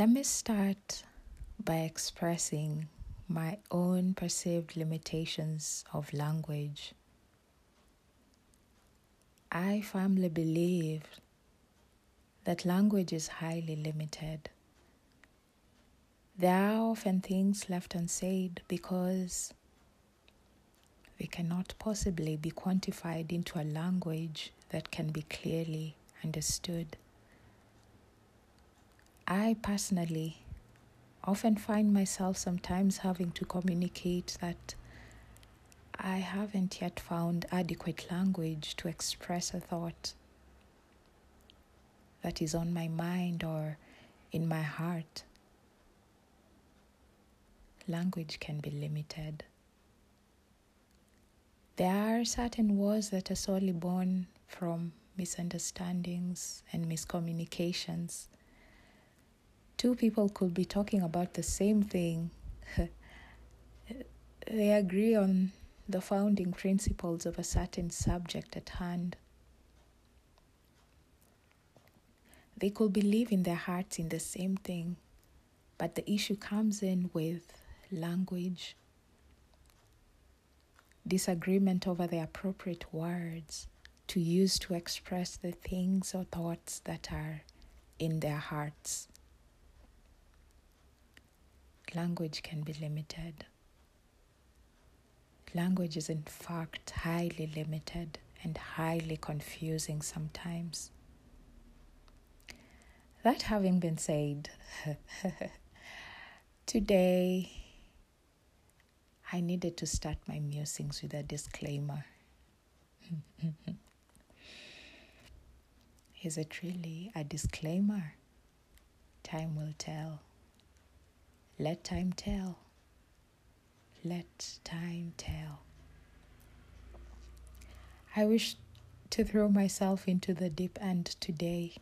Let me start by expressing my own perceived limitations of language. I firmly believe that language is highly limited. There are often things left unsaid because they cannot possibly be quantified into a language that can be clearly understood. I personally often find myself sometimes having to communicate that I haven't yet found adequate language to express a thought that is on my mind or in my heart. Language can be limited. There are certain words that are solely born from misunderstandings and miscommunications. Two people could be talking about the same thing. they agree on the founding principles of a certain subject at hand. They could believe in their hearts in the same thing, but the issue comes in with language, disagreement over the appropriate words to use to express the things or thoughts that are in their hearts. Language can be limited. Language is, in fact, highly limited and highly confusing sometimes. That having been said, today I needed to start my musings with a disclaimer. Is it really a disclaimer? Time will tell. Let time tell. Let time tell. I wish to throw myself into the deep end today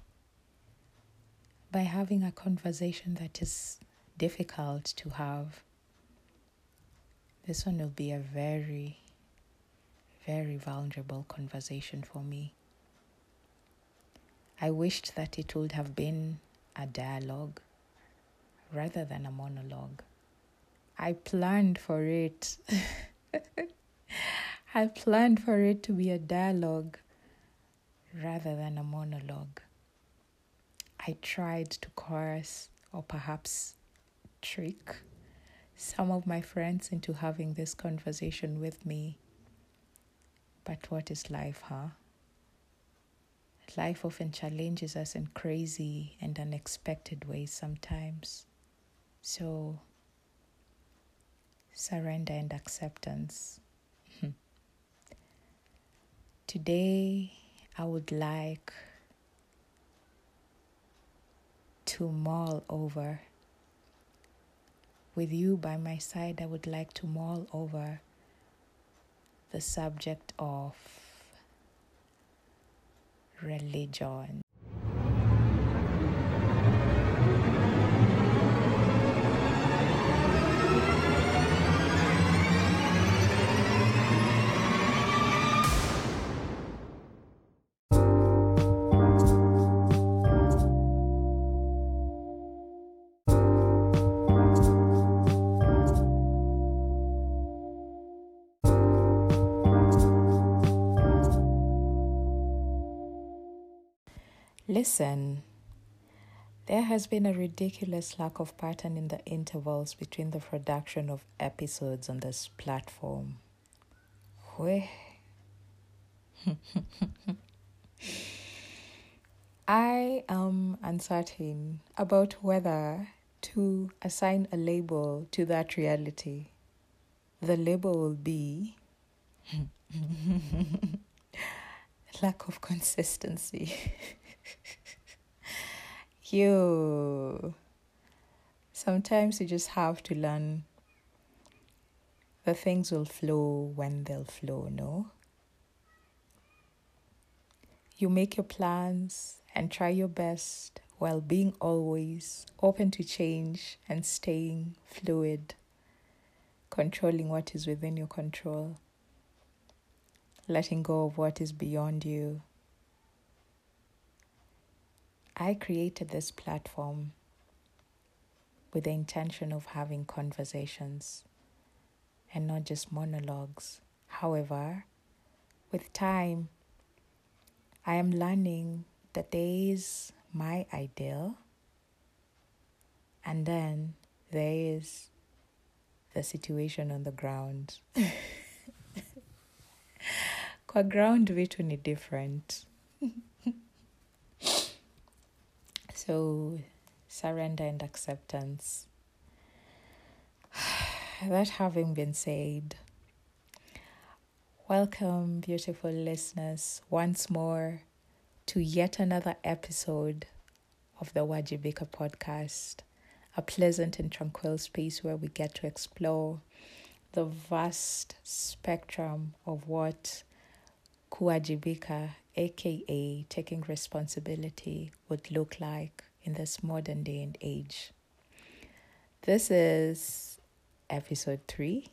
by having a conversation that is difficult to have. This one will be a very, very vulnerable conversation for me. I wished that it would have been a dialogue rather than a monologue. I planned for it. I planned for it to be a dialogue rather than a monologue. I tried to coerce or perhaps trick some of my friends into having this conversation with me. But what is life, huh? Life often challenges us in crazy and unexpected ways sometimes. So, surrender and acceptance. Hmm. Today, I would like to mull over. With you by my side, I would like to mull over the subject of religion. Listen, there has been a ridiculous lack of pattern in the intervals between the production of episodes on this platform. I am uncertain about whether to assign a label to that reality. The label will be lack of consistency. you. Sometimes you just have to learn the things will flow when they'll flow, no? You make your plans and try your best while being always open to change and staying fluid, controlling what is within your control, letting go of what is beyond you I created this platform with the intention of having conversations and not just monologues. However, with time, I am learning that there is my ideal, and then there is the situation on the ground. Kwa ground vitu ni different. so surrender and acceptance. that having been said, welcome, beautiful listeners, once more to yet another episode of the Wajibika podcast, a pleasant and tranquil space where we get to explore the vast spectrum of what kuwajibika, aka taking responsibility, would look like in this modern day and age. This is episode three.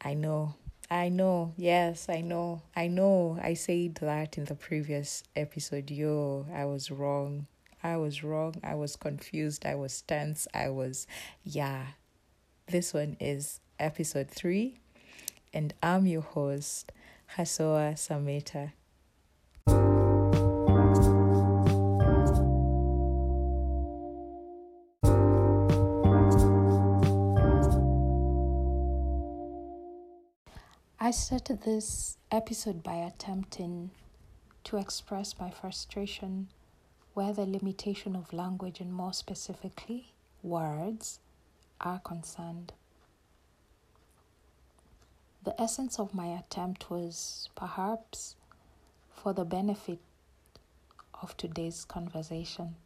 I know, I know, yes, I know, I know. I said that in the previous episode. Yo, I was wrong. I was wrong. I was confused. I was tense. I was, yeah. This one is episode three, and I'm your host, Hasoa Sameta. I started this episode by attempting to express my frustration where the limitation of language and more specifically words are concerned. The essence of my attempt was perhaps for the benefit of today's conversation.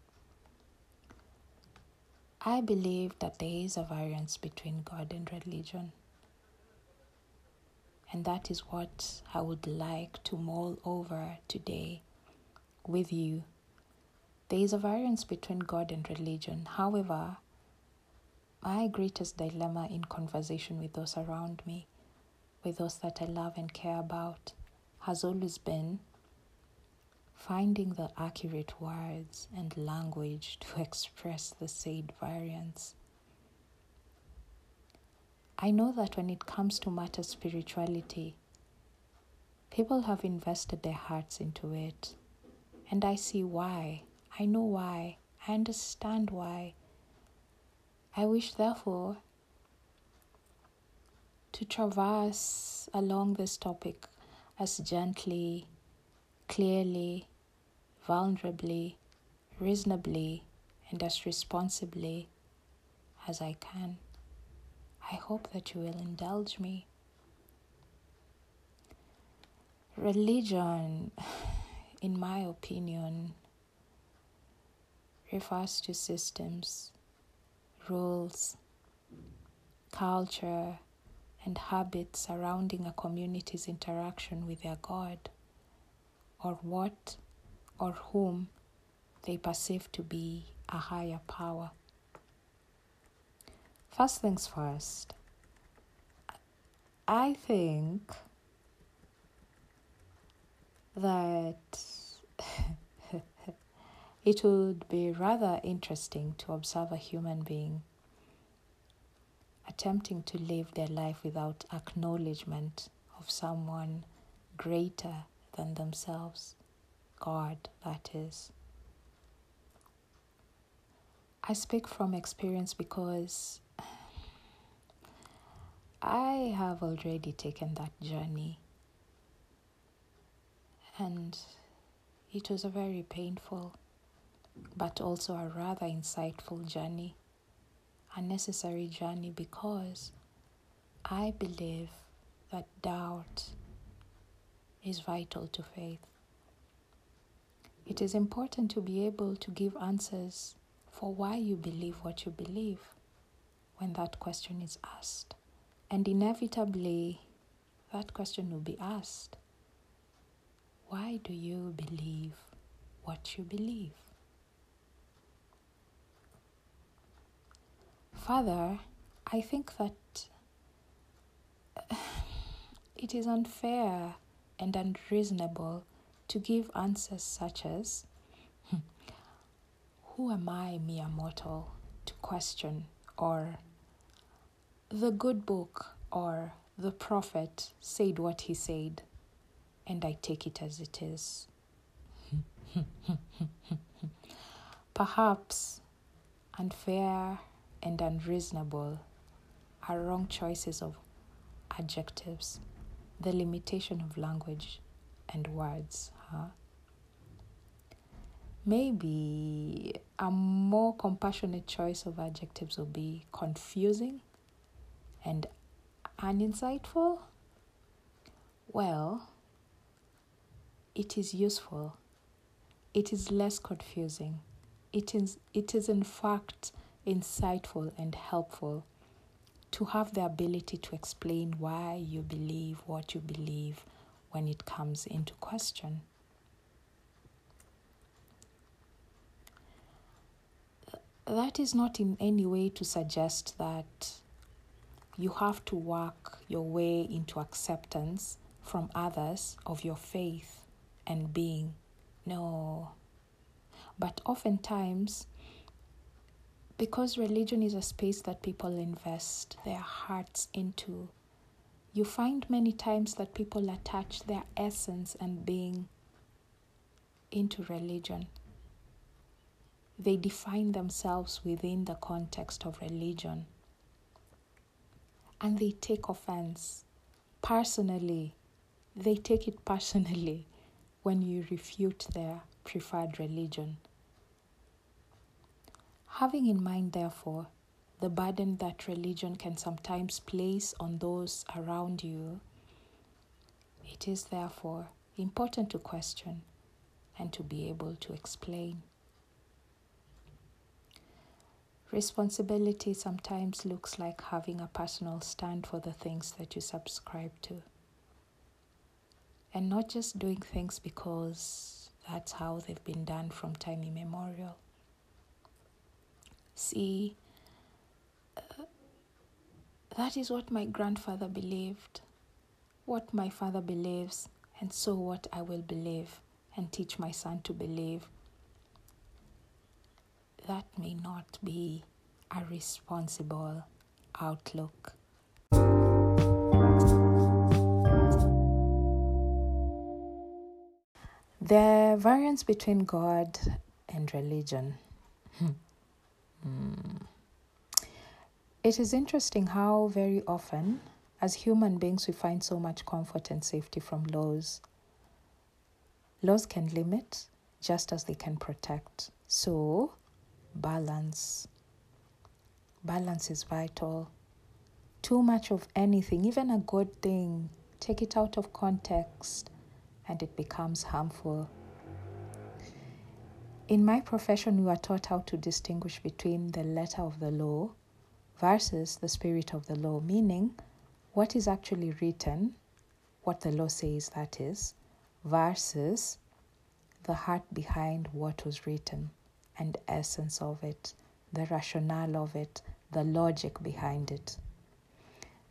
I believe that there is a variance between God and religion. And that is what I would like to mull over today with you. There is a variance between God and religion. However, my greatest dilemma in conversation with those around me, with those that I love and care about, has always been finding the accurate words and language to express the said variance. I know that when it comes to matter spirituality, people have invested their hearts into it. And I see why. I know why. I understand why. I wish, therefore, to traverse along this topic as gently, clearly, vulnerably, reasonably, and as responsibly as I can. I hope that you will indulge me. Religion, in my opinion, refers to systems, rules, culture, and habits surrounding a community's interaction with their God, or what or whom they perceive to be a higher power. First things first, I think that it would be rather interesting to observe a human being attempting to live their life without acknowledgement of someone greater than themselves, God, that is. I speak from experience because I have already taken that journey, and it was a very painful but also a rather insightful journey, a necessary journey because I believe that doubt is vital to faith. It is important to be able to give answers for why you believe what you believe when that question is asked. And inevitably, that question will be asked Why do you believe what you believe? Father, I think that it is unfair and unreasonable to give answers such as hmm, Who am I, mere mortal, to question or the good book or the prophet said what he said, and I take it as it is. Perhaps unfair and unreasonable are wrong choices of adjectives, the limitation of language and words, huh? Maybe a more compassionate choice of adjectives would be confusing and uninsightful. Well, it is useful. It is less confusing. It is, it is in fact insightful and helpful to have the ability to explain why you believe what you believe when it comes into question. that is not in any way to suggest that you have to work your way into acceptance from others of your faith and being. No. But oftentimes, because religion is a space that people invest their hearts into, you find many times that people attach their essence and being into religion they define themselves within the context of religion. And they take offense personally. They take it personally when you refute their preferred religion. Having in mind, therefore, the burden that religion can sometimes place on those around you, it is therefore important to question and to be able to explain. Responsibility sometimes looks like having a personal stand for the things that you subscribe to. And not just doing things because that's how they've been done from time immemorial. See, uh, that is what my grandfather believed, what my father believes, and so what I will believe and teach my son to believe that may not be a responsible outlook. The variance between God and religion. Hmm. It is interesting how very often, as human beings, we find so much comfort and safety from laws. Laws can limit just as they can protect. So, balance. Balance is vital. Too much of anything, even a good thing, take it out of context and it becomes harmful. In my profession, we are taught how to distinguish between the letter of the law versus the spirit of the law, meaning what is actually written, what the law says that is, versus the heart behind what was written and essence of it, the rationale of it, the logic behind it.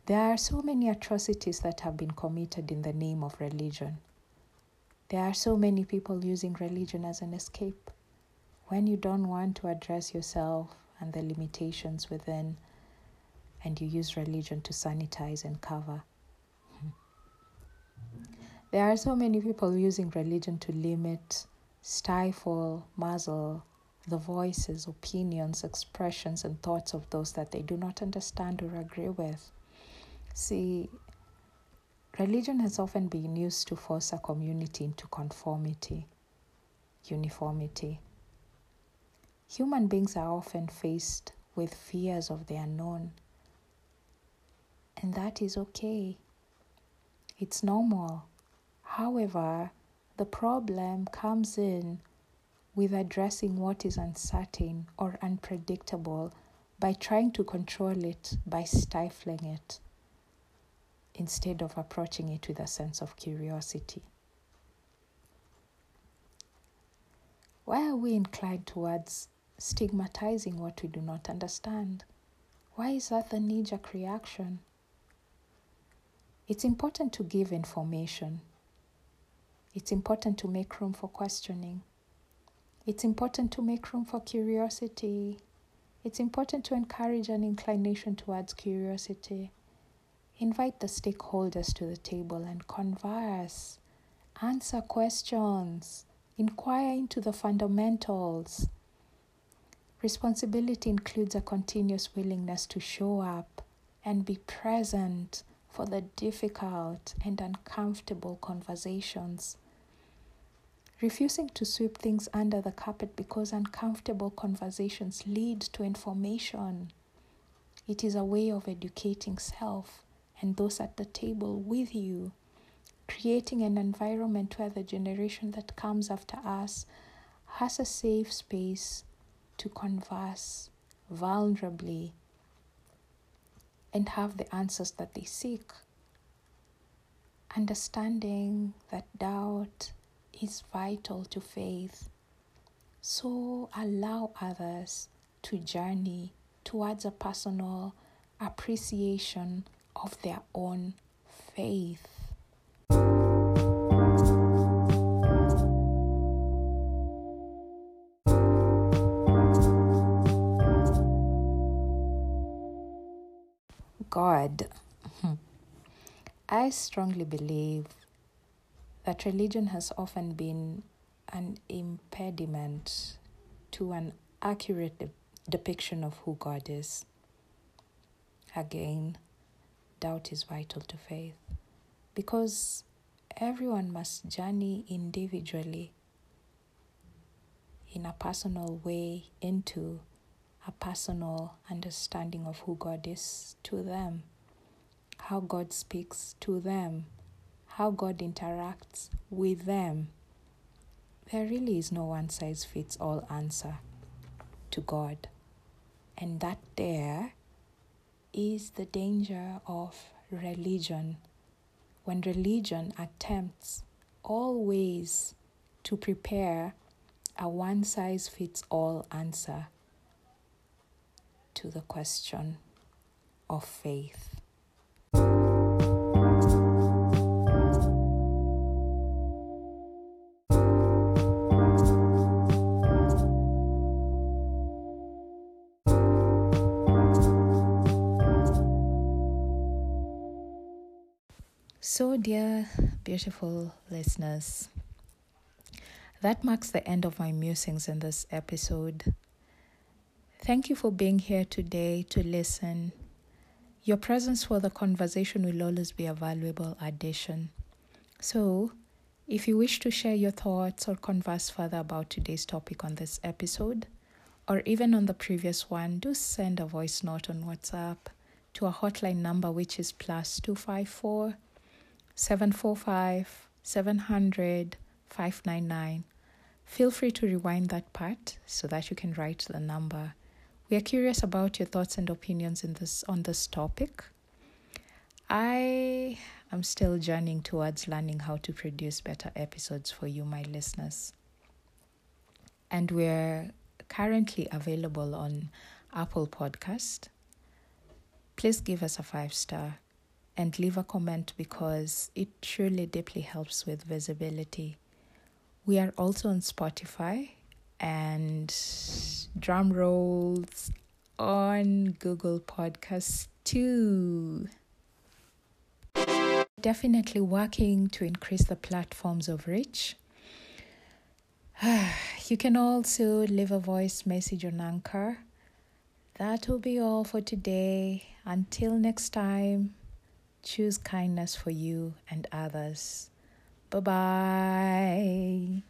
There are so many atrocities that have been committed in the name of religion. There are so many people using religion as an escape. When you don't want to address yourself and the limitations within, and you use religion to sanitize and cover. There are so many people using religion to limit, stifle, muzzle, the voices, opinions, expressions, and thoughts of those that they do not understand or agree with. See, religion has often been used to force a community into conformity, uniformity. Human beings are often faced with fears of the unknown, and that is okay. It's normal. However, the problem comes in with addressing what is uncertain or unpredictable by trying to control it by stifling it instead of approaching it with a sense of curiosity. Why are we inclined towards stigmatizing what we do not understand? Why is that the knee jerk reaction? It's important to give information. It's important to make room for questioning. It's important to make room for curiosity. it's important to encourage an inclination towards curiosity. Invite the stakeholders to the table and converse, answer questions, inquire into the fundamentals. Responsibility includes a continuous willingness to show up and be present for the difficult and uncomfortable conversations. Refusing to sweep things under the carpet because uncomfortable conversations lead to information. It is a way of educating self and those at the table with you, creating an environment where the generation that comes after us has a safe space to converse vulnerably and have the answers that they seek. Understanding that doubt is vital to faith. So allow others to journey towards a personal appreciation of their own faith. God. I strongly believe that religion has often been an impediment to an accurate de- depiction of who God is. Again, doubt is vital to faith because everyone must journey individually in a personal way into a personal understanding of who God is to them, how God speaks to them, how God interacts with them. There really is no one size fits all answer to God. And that there is the danger of religion. When religion attempts always to prepare a one size fits all answer to the question of faith. So, dear beautiful listeners, that marks the end of my musings in this episode. Thank you for being here today to listen. Your presence for the conversation will always be a valuable addition. So, if you wish to share your thoughts or converse further about today's topic on this episode, or even on the previous one, do send a voice note on WhatsApp to a hotline number which is plus 254 745 700 599. Feel free to rewind that part so that you can write the number. We are curious about your thoughts and opinions in this on this topic. I am still journeying towards learning how to produce better episodes for you, my listeners. And we're currently available on Apple Podcast. Please give us a five star and leave a comment because it truly deeply helps with visibility. We are also on Spotify and drum rolls on Google Podcasts too. Definitely working to increase the platforms of reach. You can also leave a voice message on Anchor. That will be all for today. Until next time. Choose kindness for you and others. Bye bye.